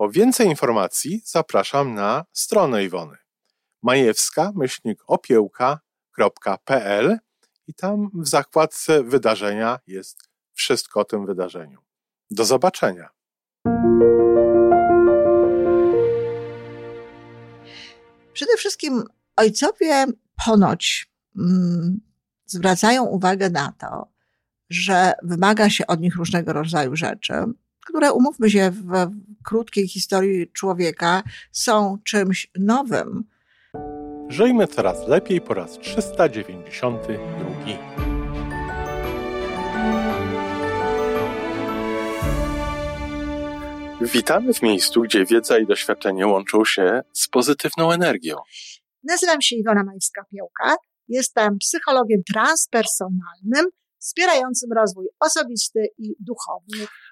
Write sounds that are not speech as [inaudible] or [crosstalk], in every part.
Po więcej informacji zapraszam na stronę Iwony majewska-opiełka.pl i tam w zakładce wydarzenia jest wszystko o tym wydarzeniu. Do zobaczenia. Przede wszystkim ojcowie ponoć mm, zwracają uwagę na to, że wymaga się od nich różnego rodzaju rzeczy, które, umówmy się, w krótkiej historii człowieka są czymś nowym. Żyjmy coraz lepiej po raz 392. Witamy w miejscu, gdzie wiedza i doświadczenie łączą się z pozytywną energią. Nazywam się Iwona Majewska-Piołka. Jestem psychologiem transpersonalnym, wspierającym rozwój osobisty i duchowy.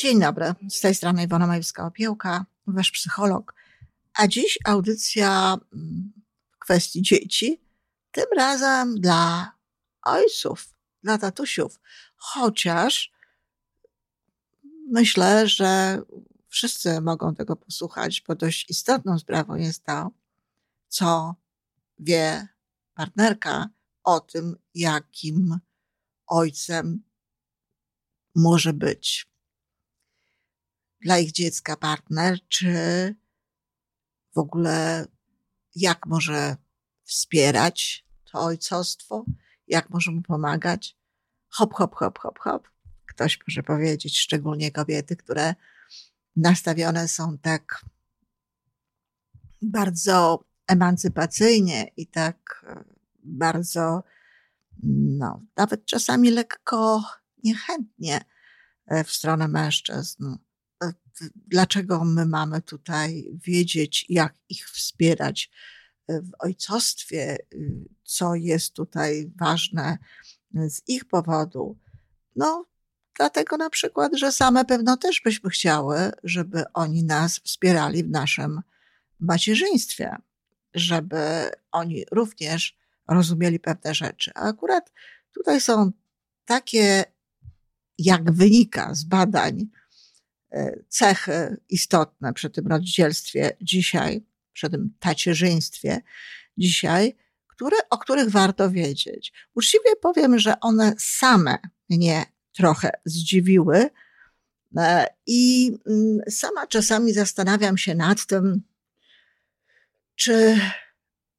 Dzień dobry, z tej strony Iwona Majewska-Opiełka, wasz psycholog. A dziś audycja mm, w kwestii dzieci, tym razem dla ojców, dla tatusiów. Chociaż myślę, że wszyscy mogą tego posłuchać, bo dość istotną sprawą jest to, co wie partnerka o tym, jakim ojcem może być dla ich dziecka partner, czy w ogóle jak może wspierać to ojcostwo, jak może mu pomagać. Hop, hop, hop, hop, hop. Ktoś może powiedzieć, szczególnie kobiety, które nastawione są tak bardzo emancypacyjnie i tak e, bardzo, no, nawet czasami lekko niechętnie e, w stronę mężczyzn dlaczego my mamy tutaj wiedzieć, jak ich wspierać w ojcostwie, co jest tutaj ważne z ich powodu. No, dlatego na przykład, że same pewno też byśmy chciały, żeby oni nas wspierali w naszym macierzyństwie, żeby oni również rozumieli pewne rzeczy. A akurat tutaj są takie, jak wynika z badań, cechy istotne przy tym rodzicielstwie dzisiaj, przy tym tacierzyństwie dzisiaj, które, o których warto wiedzieć. Uczciwie powiem, że one same mnie trochę zdziwiły e, i mm, sama czasami zastanawiam się nad tym, czy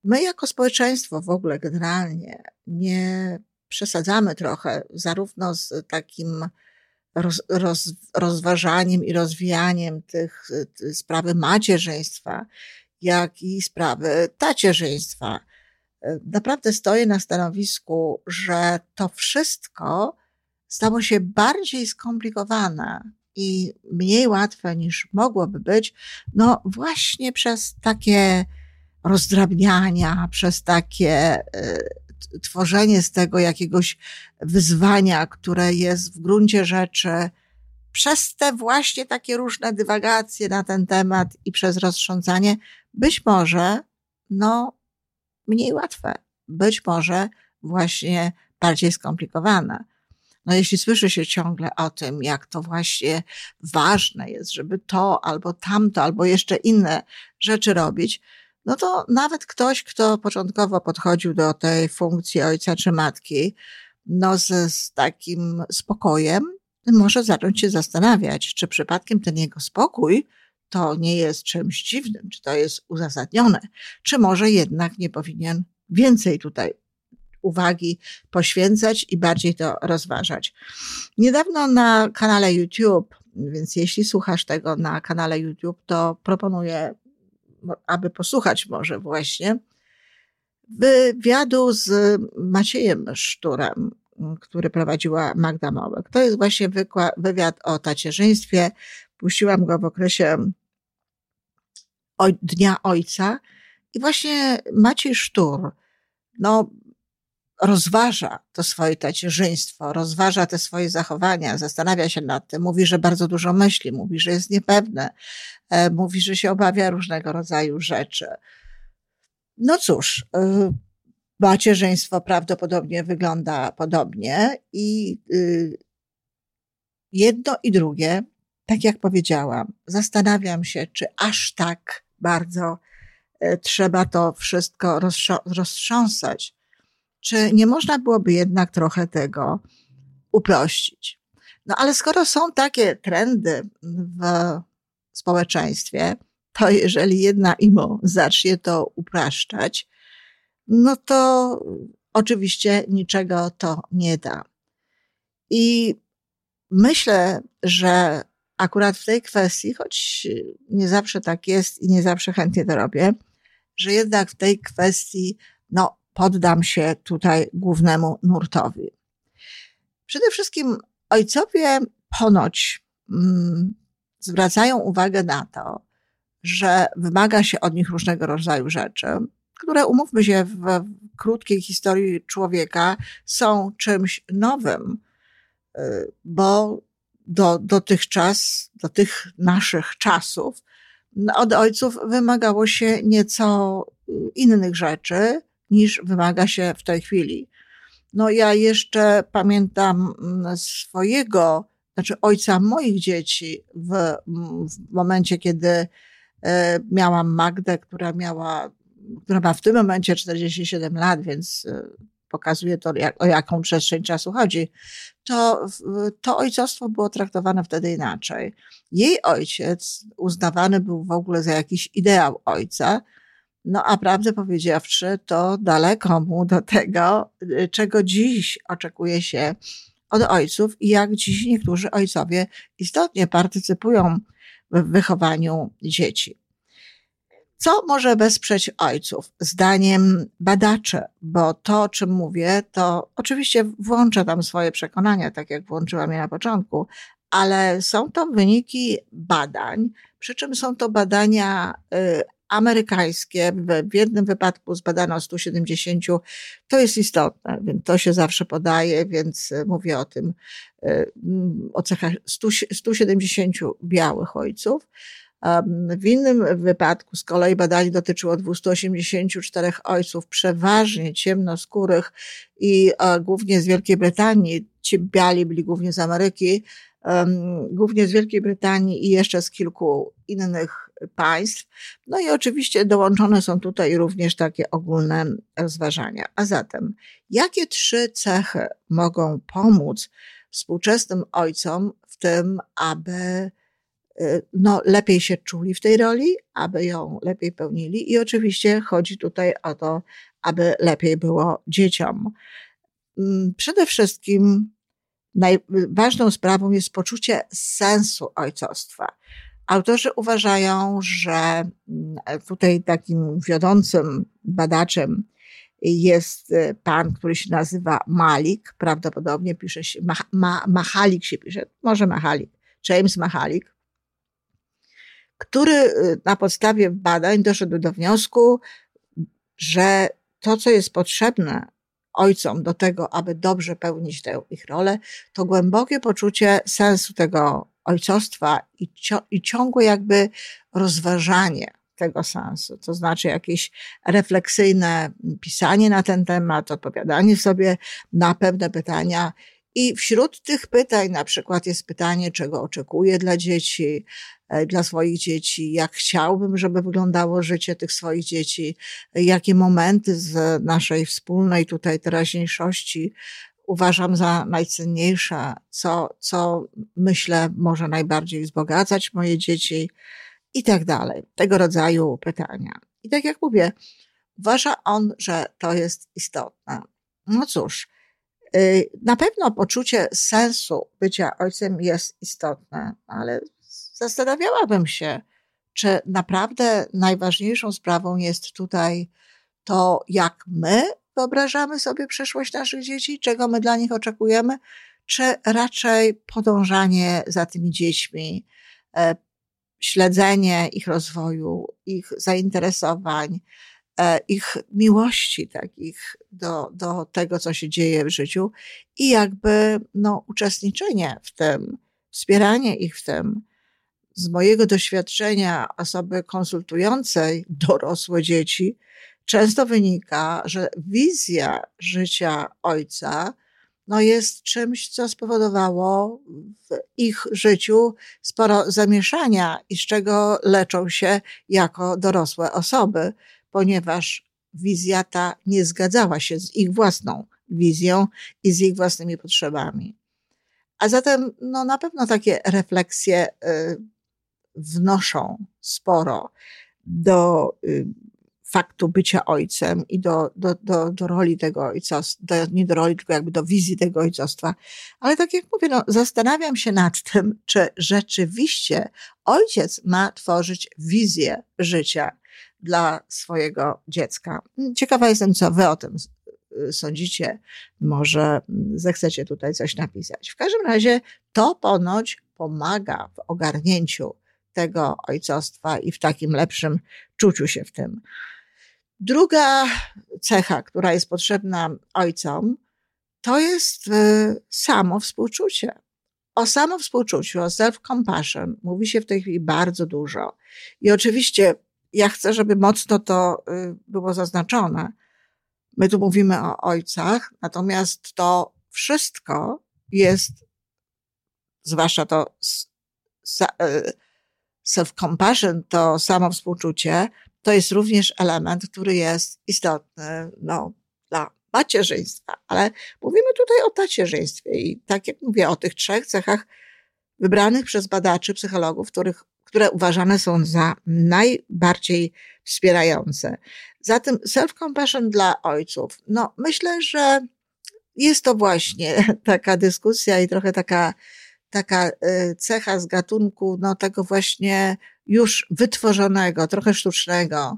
my jako społeczeństwo w ogóle generalnie nie przesadzamy trochę zarówno z takim roz, roz, rozważaniem i rozwijaniem tych, tych sprawy macierzyństwa, jak i sprawy tacierzyństwa. Naprawdę stoję na stanowisku, że to wszystko stało się bardziej skomplikowane i mniej łatwe niż mogłoby być, no właśnie przez takie rozdrabniania, przez takie y, tworzenie z tego jakiegoś wyzwania, które jest w gruncie rzeczy przez te właśnie takie różne dywagacje na ten temat i przez roztrząsanie, być może, no, mniej łatwe, być może właśnie bardziej skomplikowane. No, jeśli słyszy się ciągle o tym, jak to właśnie ważne jest, żeby to albo tamto, albo jeszcze inne rzeczy robić, no to nawet ktoś, kto początkowo podchodził do tej funkcji ojca czy matki, no z, z takim spokojem, może zacząć się zastanawiać, czy przypadkiem ten jego spokój to nie jest czymś dziwnym, czy to jest uzasadnione, czy może jednak nie powinien więcej tutaj uwagi poświęcać i bardziej to rozważać. Niedawno na kanale YouTube, więc jeśli słuchasz tego na kanale YouTube, to proponuję, aby posłuchać może właśnie wywiadu z Maciejem Szturem, który prowadziła Magda Małek. To jest właśnie wywiad o tacierzyństwie. Puściłam go w okresie Dnia Ojca i właśnie Maciej Sztur, no, rozważa to swoje tacierzyństwo, rozważa te swoje zachowania, zastanawia się nad tym, mówi, że bardzo dużo myśli, mówi, że jest niepewne, mówi, że się obawia różnego rodzaju rzeczy. No cóż, e, macierzyństwo prawdopodobnie wygląda podobnie i y, jedno i drugie, tak jak powiedziałam, zastanawiam się, czy aż tak bardzo e, trzeba to wszystko roztrząsać czy nie można byłoby jednak trochę tego uprościć? No ale skoro są takie trendy w społeczeństwie, to jeżeli jedna IMO zacznie to upraszczać, no to oczywiście niczego to nie da. I myślę, że akurat w tej kwestii, choć nie zawsze tak jest i nie zawsze chętnie to robię, że jednak w tej kwestii, no, poddam się tutaj głównemu nurtowi. Przede wszystkim ojcowie ponoć mm, zwracają uwagę na to, że wymaga się od nich różnego rodzaju rzeczy, które, umówmy się, w krótkiej historii człowieka są czymś nowym, y, bo do, dotychczas, do tych naszych czasów, od ojców wymagało się nieco innych rzeczy, niż wymaga się w tej chwili. No ja jeszcze pamiętam mm, swojego, znaczy ojca moich dzieci w, w momencie, kiedy e, miałam Magdę, która miała, która ma w tym momencie 47 lat, więc e, pokazuje to, jak, o jaką przestrzeń czasu chodzi, to, to ojcostwo było traktowane wtedy inaczej. Jej ojciec uznawany był w ogóle za jakiś ideał ojca, no a prawdę powiedziawszy, to daleko mu do tego, y, czego dziś oczekuje się od ojców i jak dziś niektórzy ojcowie istotnie partycypują w wychowaniu dzieci. Co może wesprzeć ojców? Zdaniem badaczy, bo to, o czym mówię, to oczywiście włączę tam swoje przekonania, tak jak włączyłam je na początku, ale są to wyniki badań, przy czym są to badania y, amerykańskie. W jednym wypadku zbadano 170. To jest istotne, więc to się zawsze podaje, więc e, mówię o tym, e, o cechach 170 białych ojców. W innym wypadku z kolei badanie dotyczyło 284 ojców, przeważnie ciemnoskórych i e, głównie z Wielkiej Brytanii. Ci biali byli głównie z Ameryki, głównie z Wielkiej Brytanii i jeszcze z kilku innych państw. No i oczywiście dołączone są tutaj również takie ogólne rozważania. A zatem, jakie trzy cechy mogą pomóc współczesnym ojcom w tym, aby y, no, lepiej się czuli w tej roli, aby ją lepiej pełnili i oczywiście chodzi tutaj o to, aby lepiej było dzieciom. Mm, przede wszystkim najważną sprawą jest poczucie sensu ojcostwa. Autorzy uważają, że mm, tutaj takim wiodącym badaczem jest y, pan, który się nazywa Malik, prawdopodobnie pisze się, ma, ma, Mahalik się pisze, może Mahalik, James Mahalik, który y, na podstawie badań doszedł do wniosku, że to, co jest potrzebne ojcom do tego, aby dobrze pełnić tę ich rolę, to głębokie poczucie sensu tego ojcostwa i, i ciągłe jakby rozważanie tego sensu, to znaczy jakieś refleksyjne pisanie na ten temat, odpowiadanie sobie na pewne pytania. I wśród tych pytań na przykład jest pytanie, czego oczekuję dla dzieci, e, dla swoich dzieci, jak chciałbym, żeby wyglądało życie tych swoich dzieci, jakie momenty z naszej wspólnej tutaj teraźniejszości uważam za najcenniejsze, co, co myślę może najbardziej wzbogacać moje dzieci i tak dalej. Tego rodzaju pytania. I tak jak mówię, uważa on, że to jest istotne. No cóż, na pewno poczucie sensu bycia ojcem jest istotne, ale zastanawiałabym się, czy naprawdę najważniejszą sprawą jest tutaj to, jak my wyobrażamy sobie przyszłość naszych dzieci, czego my dla nich oczekujemy, czy raczej podążanie za tymi dziećmi, e, śledzenie ich rozwoju, ich zainteresowań, ich miłości takich do, do tego, co się dzieje w życiu i jakby no, uczestniczenie w tym, wspieranie ich w tym. Z mojego doświadczenia osoby konsultującej dorosłe dzieci, często wynika, że wizja życia ojca no jest czymś, co spowodowało w ich życiu sporo zamieszania i z czego leczą się jako dorosłe osoby, ponieważ wizja ta nie zgadzała się z ich własną wizją i z ich własnymi potrzebami. A zatem, no, na pewno takie refleksje y, wnoszą sporo do y, faktu bycia ojcem i do, do, do, do roli tego ojcostwa, do, nie do roli, tylko jakby do wizji tego ojcostwa. Ale tak jak mówię, no, zastanawiam się nad tym, czy rzeczywiście ojciec ma tworzyć wizję życia dla swojego dziecka. Ciekawa jestem, co wy o tym sądzicie. Może zechcecie tutaj coś napisać. W każdym razie to ponoć pomaga w ogarnięciu tego ojcostwa i w takim lepszym czuciu się w tym. Druga cecha, która jest potrzebna ojcom, to jest y, samo współczucie. O samowspółczuciu, o self-compassion mówi się w tej chwili bardzo dużo. I oczywiście ja chcę, żeby mocno to y, było zaznaczone. My tu mówimy o ojcach, natomiast to wszystko jest, zwłaszcza to y, self-compassion, to samowspółczucie, to jest również element, który jest istotny no, dla macierzyństwa. Ale mówimy tutaj o tacierzyństwie i tak jak mówię o tych trzech cechach wybranych przez badaczy, psychologów, których, które uważane są za najbardziej wspierające. Zatem self-compassion dla ojców. No, myślę, że jest to właśnie [laughs] taka dyskusja i trochę taka, taka y, cecha z gatunku, no, tego właśnie już wytworzonego, trochę sztucznego,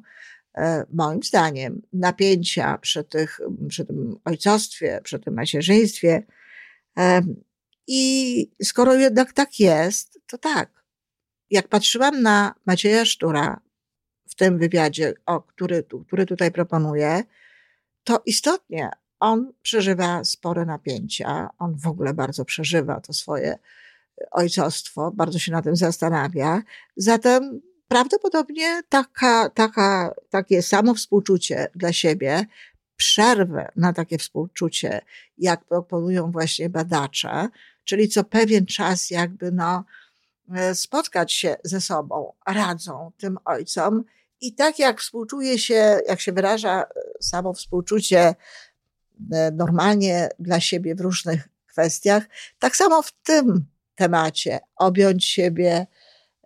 e, moim zdaniem, napięcia przy, tych, przy tym ojcostwie, przy tym macierzyństwie. E, I skoro jednak tak jest, to tak. Jak patrzyłam na Macieja Sztura w tym wywiadzie, o który, który tutaj proponuję, to istotnie on przeżywa spore napięcia. On w ogóle bardzo przeżywa to swoje ojcostwo, bardzo się na tym zastanawia. Zatem prawdopodobnie taka, taka, takie samo współczucie dla siebie, przerwę na takie współczucie, jak proponują właśnie badacze, czyli co pewien czas jakby no, e, spotkać się ze sobą, radzą tym ojcom. I tak jak współczuje się, jak się wyraża e, samo współczucie e, normalnie dla siebie w różnych kwestiach, tak samo w tym temacie, objąć siebie,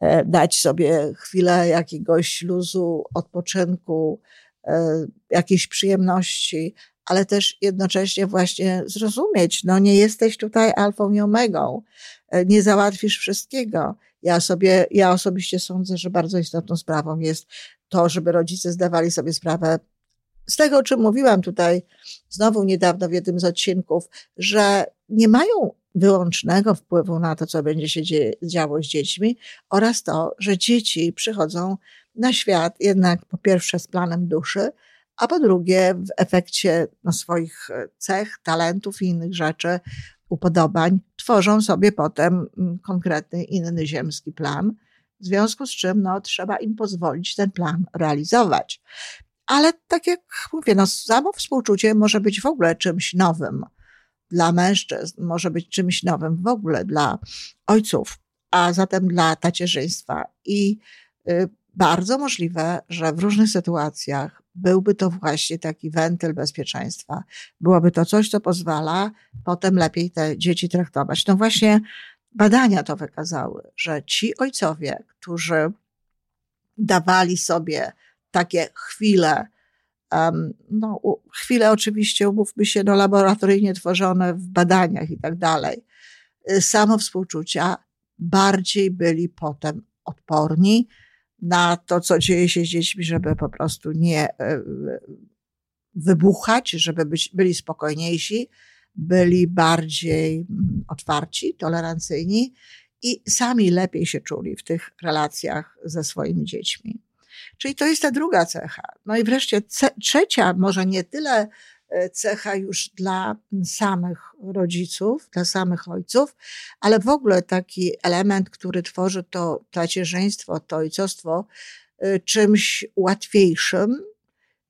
e, dać sobie chwilę jakiegoś luzu, odpoczynku, e, jakiejś przyjemności, ale też jednocześnie właśnie zrozumieć, no nie jesteś tutaj alfą i omegą, e, nie załatwisz wszystkiego. Ja sobie, ja osobiście sądzę, że bardzo istotną sprawą jest to, żeby rodzice zdawali sobie sprawę z tego, o czym mówiłam tutaj znowu niedawno w jednym z odcinków, że nie mają wyłącznego wpływu na to, co będzie się dzieje, działo z dziećmi oraz to, że dzieci przychodzą na świat jednak po pierwsze z planem duszy, a po drugie w efekcie no, swoich e, cech, talentów i innych rzeczy, upodobań, tworzą sobie potem mm, konkretny inny ziemski plan, w związku z czym no, trzeba im pozwolić ten plan realizować. Ale tak jak mówię, no, samo współczucie może być w ogóle czymś nowym dla mężczyzn, może być czymś nowym w ogóle dla ojców, a zatem dla tacierzyństwa. I y, bardzo możliwe, że w różnych sytuacjach byłby to właśnie taki wentyl bezpieczeństwa. Byłoby to coś, co pozwala potem lepiej te dzieci traktować. No właśnie badania to wykazały, że ci ojcowie, którzy dawali sobie takie chwile, um, no, chwile oczywiście, umówmy się, no, laboratoryjnie tworzone w badaniach i tak dalej, y, samowspółczucia, bardziej byli potem odporni na to, co dzieje się z dziećmi, żeby po prostu nie e, wybuchać, żeby być, byli spokojniejsi, byli bardziej mm, otwarci, tolerancyjni i sami lepiej się czuli w tych relacjach ze swoimi dziećmi. Czyli to jest ta druga cecha. No i wreszcie trzecia, może nie tyle cecha już dla samych rodziców, dla samych ojców, ale w ogóle taki element, który tworzy to tacierzyństwo, to ojcostwo e, czymś łatwiejszym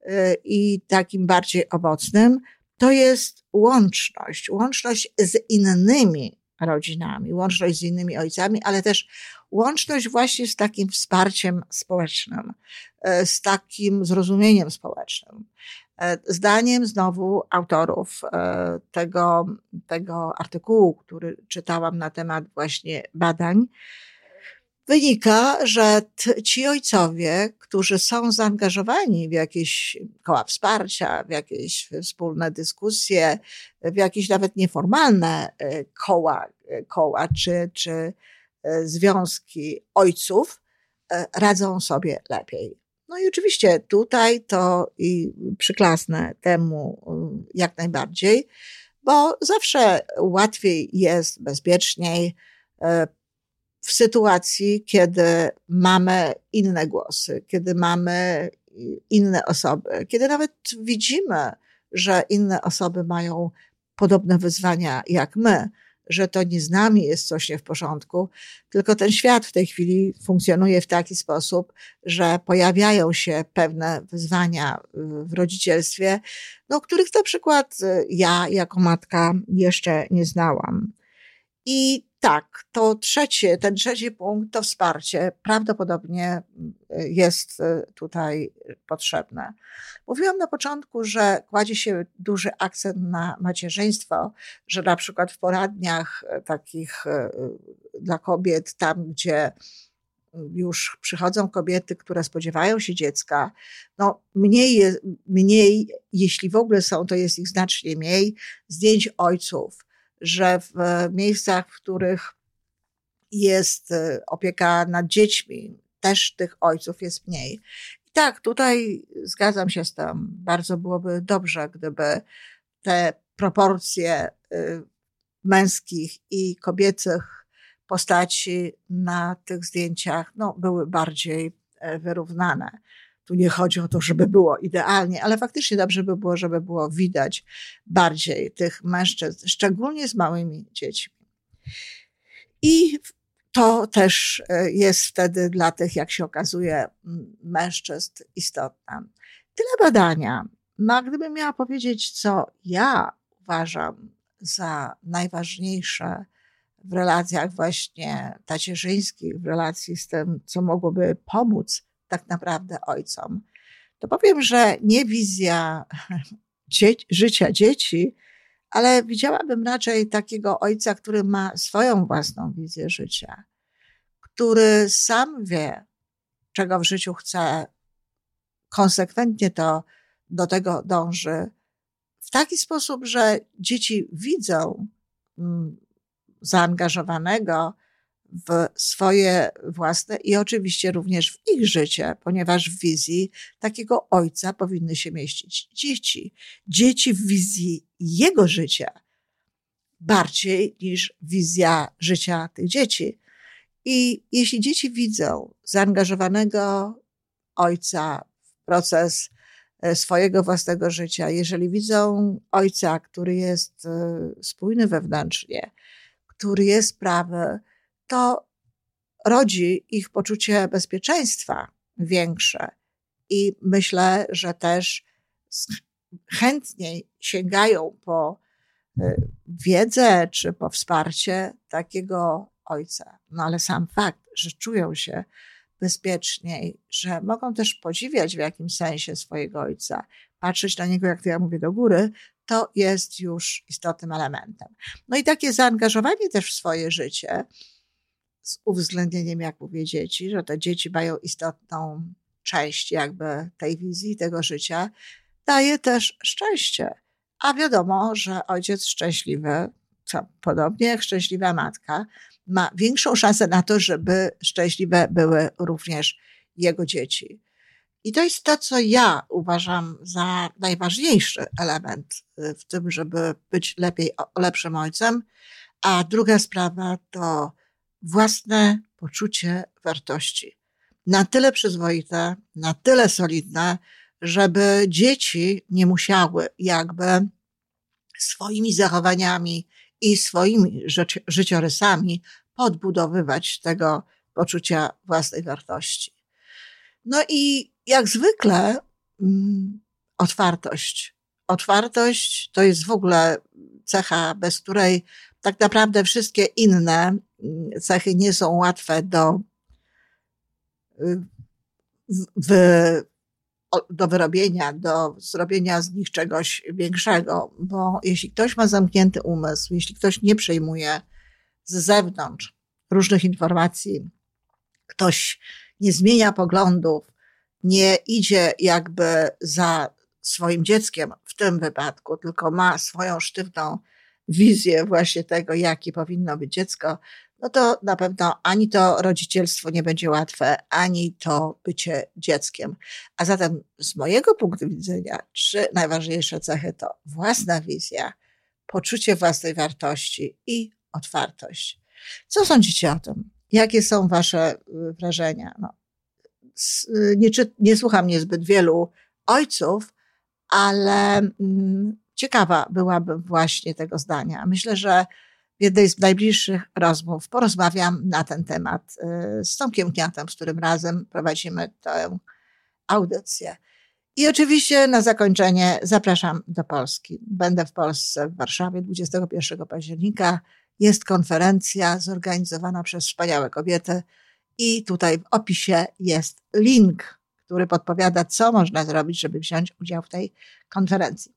e, i takim bardziej owocnym, to jest łączność. Łączność z innymi rodzinami, łączność z innymi ojcami, ale też łączność właśnie z takim wsparciem społecznym, e, z takim zrozumieniem społecznym. E, zdaniem znowu autorów e, tego, tego artykułu, który czytałam na temat właśnie badań, wynika, że ci ojcowie, którzy są zaangażowani w jakieś koła wsparcia, w jakieś wspólne dyskusje, w jakieś nawet nieformalne koła, koła czy, czy E, związki ojców e, radzą sobie lepiej. No i oczywiście tutaj to i przyklasnę temu e, jak najbardziej, bo zawsze łatwiej jest, bezpieczniej w sytuacji, kiedy mamy inne głosy, kiedy mamy inne osoby, kiedy nawet widzimy, że inne osoby mają podobne wyzwania jak my, że to nie z nami jest coś nie w porządku, tylko ten świat w tej chwili funkcjonuje w taki sposób, że pojawiają się pewne wyzwania w rodzicielstwie, no, których na przykład y, ja jako matka jeszcze nie znałam. I tak, to trzecie, ten trzeci punkt, to wsparcie prawdopodobnie y, jest y, tutaj potrzebne. Mówiłam na początku, że kładzie się duży akcent na macierzyństwo, że na przykład w poradniach y, takich dla kobiet, tam gdzie już przychodzą kobiety, które spodziewają się dziecka, no mniej, mniej, jeśli w ogóle są, to jest ich znacznie mniej, zdjęć ojców że w miejscach, w których jest e, opieka nad dziećmi, też tych ojców jest mniej. I tak, tutaj zgadzam się z tym. Bardzo byłoby dobrze, gdyby te proporcje e, męskich i kobiecych postaci na tych zdjęciach no, były bardziej e, wyrównane. Tu nie chodzi o to, żeby było idealnie, ale faktycznie dobrze by było, żeby było widać bardziej tych mężczyzn, szczególnie z małymi dziećmi. I to też e, jest wtedy dla tych, jak się okazuje, mężczyzn istotne. Tyle badania. No, gdybym miała powiedzieć, co ja uważam za najważniejsze w relacjach właśnie tacierzyńskich, w relacji z tym, co mogłoby pomóc tak naprawdę ojcom, to powiem, że nie wizja [laughs] życia dzieci, ale widziałabym raczej takiego ojca, który ma swoją własną wizję życia, który sam wie, czego w życiu chce, konsekwentnie to do tego dąży, w taki sposób, że dzieci widzą mm, zaangażowanego, w swoje własne i oczywiście również w ich życie, ponieważ w wizji takiego ojca powinny się mieścić dzieci. Dzieci w wizji jego życia bardziej niż wizja życia tych dzieci. I jeśli dzieci widzą zaangażowanego ojca w proces e, swojego własnego życia, jeżeli widzą ojca, który jest e, spójny wewnętrznie, który jest prawy, to rodzi ich poczucie bezpieczeństwa większe. I myślę, że też chętniej sięgają po y, wiedzę czy po wsparcie takiego ojca. No ale sam fakt, że czują się bezpieczniej, że mogą też podziwiać w jakimś sensie swojego ojca, patrzeć na niego, jak to ja mówię, do góry, to jest już istotnym elementem. No i takie zaangażowanie też w swoje życie z uwzględnieniem, jak mówię, dzieci, że te dzieci mają istotną część jakby tej wizji, tego życia, daje też szczęście. A wiadomo, że ojciec szczęśliwy, co podobnie jak szczęśliwa matka, ma większą szansę na to, żeby szczęśliwe były również jego dzieci. I to jest to, co ja uważam za najważniejszy element y, w tym, żeby być lepiej, lepszym ojcem. A druga sprawa to własne poczucie wartości. Na tyle przyzwoite, na tyle solidne, żeby dzieci nie musiały jakby swoimi zachowaniami i swoimi życiorysami podbudowywać tego poczucia własnej wartości. No i jak zwykle mm, otwartość. Otwartość to jest w ogóle cecha, bez której tak naprawdę wszystkie inne mm, cechy nie są łatwe do, y, w, do wyrobienia, do zrobienia z nich czegoś większego, bo jeśli ktoś ma zamknięty umysł, jeśli ktoś nie przejmuje z zewnątrz różnych informacji, ktoś nie zmienia poglądów, nie idzie jakby za swoim dzieckiem w tym wypadku, tylko ma swoją sztywną wizję właśnie tego, jakie powinno być dziecko, no to na pewno ani to rodzicielstwo nie będzie łatwe, ani to bycie dzieckiem. A zatem z mojego punktu widzenia trzy najważniejsze cechy to własna wizja, poczucie własnej wartości i otwartość. Co sądzicie o tym? Jakie są wasze y, wrażenia? No, nie, czy, nie słucham niezbyt wielu ojców, ale mm, ciekawa byłabym właśnie tego zdania. Myślę, że w jednej z najbliższych rozmów porozmawiam na ten temat y, z Tomkiem Kniatem, z którym razem prowadzimy tę audycję. I oczywiście na zakończenie zapraszam do Polski. Będę w Polsce, w Warszawie 21 października. Jest konferencja zorganizowana przez wspaniałe kobiety i tutaj w opisie jest link, który podpowiada, co można zrobić, żeby wziąć udział w tej konferencji.